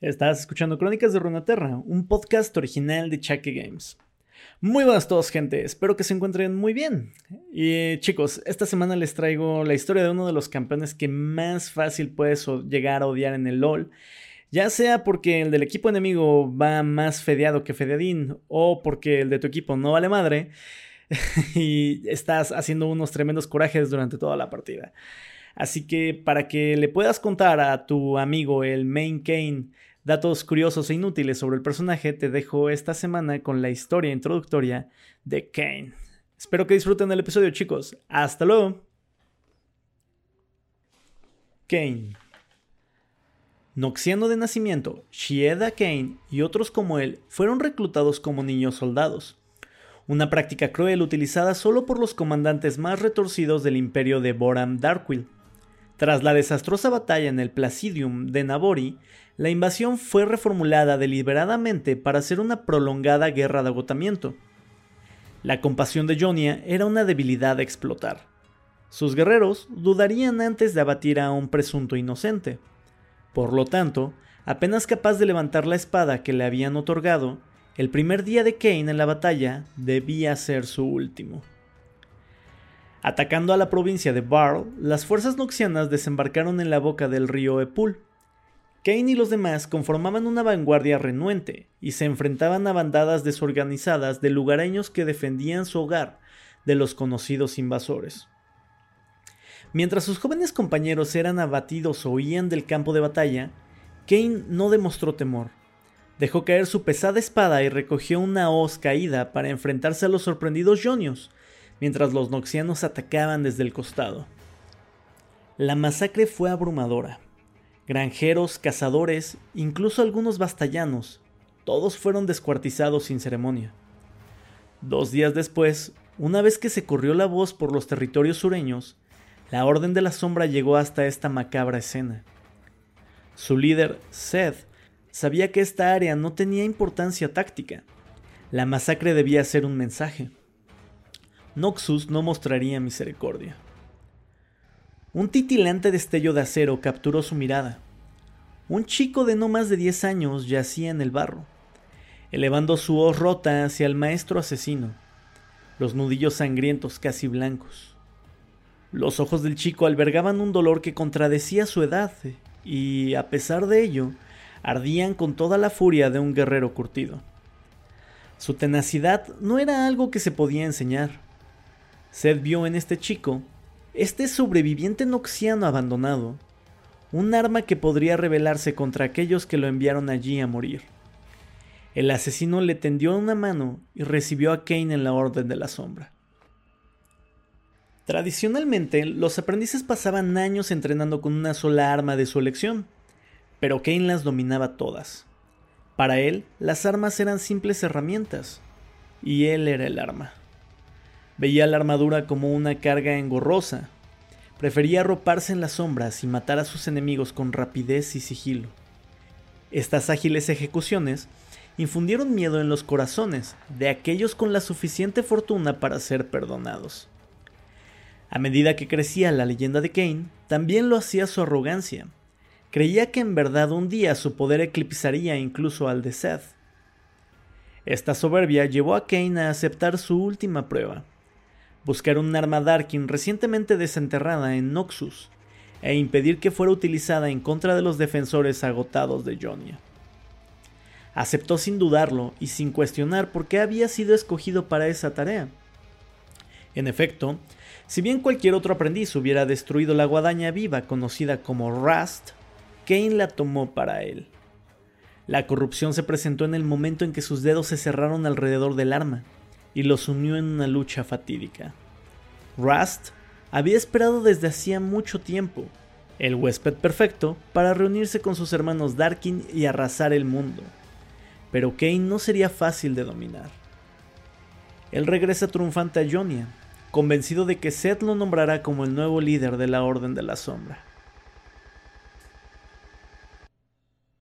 Estás escuchando Crónicas de Runaterra, un podcast original de Chucky Games. Muy buenas a todos, gente. Espero que se encuentren muy bien. Y chicos, esta semana les traigo la historia de uno de los campeones que más fácil puedes llegar a odiar en el LoL. Ya sea porque el del equipo enemigo va más fedeado que fedeadín, o porque el de tu equipo no vale madre y estás haciendo unos tremendos corajes durante toda la partida. Así que para que le puedas contar a tu amigo el Main Kane datos curiosos e inútiles sobre el personaje, te dejo esta semana con la historia introductoria de Kane. Espero que disfruten el episodio, chicos. Hasta luego. Kane. Noxiano de nacimiento, Shieda Kane y otros como él fueron reclutados como niños soldados. Una práctica cruel utilizada solo por los comandantes más retorcidos del imperio de Boram Darkwill. Tras la desastrosa batalla en el Placidium de Nabori, la invasión fue reformulada deliberadamente para hacer una prolongada guerra de agotamiento. La compasión de Jonia era una debilidad a explotar. Sus guerreros dudarían antes de abatir a un presunto inocente. Por lo tanto, apenas capaz de levantar la espada que le habían otorgado, el primer día de Kane en la batalla debía ser su último. Atacando a la provincia de Barl, las fuerzas noxianas desembarcaron en la boca del río Epul. Kane y los demás conformaban una vanguardia renuente y se enfrentaban a bandadas desorganizadas de lugareños que defendían su hogar de los conocidos invasores. Mientras sus jóvenes compañeros eran abatidos o huían del campo de batalla, Kane no demostró temor. Dejó caer su pesada espada y recogió una hoz caída para enfrentarse a los sorprendidos Jonios, mientras los noxianos atacaban desde el costado. La masacre fue abrumadora. Granjeros, cazadores, incluso algunos bastallanos, todos fueron descuartizados sin ceremonia. Dos días después, una vez que se corrió la voz por los territorios sureños, la Orden de la Sombra llegó hasta esta macabra escena. Su líder, Seth, sabía que esta área no tenía importancia táctica. La masacre debía ser un mensaje. Noxus no mostraría misericordia. Un titilante destello de acero capturó su mirada. Un chico de no más de 10 años yacía en el barro, elevando su hoz rota hacia el maestro asesino, los nudillos sangrientos casi blancos. Los ojos del chico albergaban un dolor que contradecía su edad y, a pesar de ello, ardían con toda la furia de un guerrero curtido. Su tenacidad no era algo que se podía enseñar Seth vio en este chico, este sobreviviente noxiano abandonado, un arma que podría rebelarse contra aquellos que lo enviaron allí a morir. El asesino le tendió una mano y recibió a Kane en la Orden de la Sombra. Tradicionalmente, los aprendices pasaban años entrenando con una sola arma de su elección, pero Kane las dominaba todas. Para él, las armas eran simples herramientas, y él era el arma. Veía la armadura como una carga engorrosa. Prefería arroparse en las sombras y matar a sus enemigos con rapidez y sigilo. Estas ágiles ejecuciones infundieron miedo en los corazones de aquellos con la suficiente fortuna para ser perdonados. A medida que crecía la leyenda de Kane, también lo hacía su arrogancia. Creía que en verdad un día su poder eclipsaría incluso al de Seth. Esta soberbia llevó a Kane a aceptar su última prueba, buscar un arma Darkin recientemente desenterrada en Noxus e impedir que fuera utilizada en contra de los defensores agotados de Jonia. Aceptó sin dudarlo y sin cuestionar por qué había sido escogido para esa tarea. En efecto, si bien cualquier otro aprendiz hubiera destruido la guadaña viva conocida como Rust, Kane la tomó para él. La corrupción se presentó en el momento en que sus dedos se cerraron alrededor del arma, y los unió en una lucha fatídica. Rust había esperado desde hacía mucho tiempo, el huésped perfecto, para reunirse con sus hermanos Darkin y arrasar el mundo. Pero Kane no sería fácil de dominar. Él regresa triunfante a Jonia, convencido de que Seth lo nombrará como el nuevo líder de la Orden de la Sombra.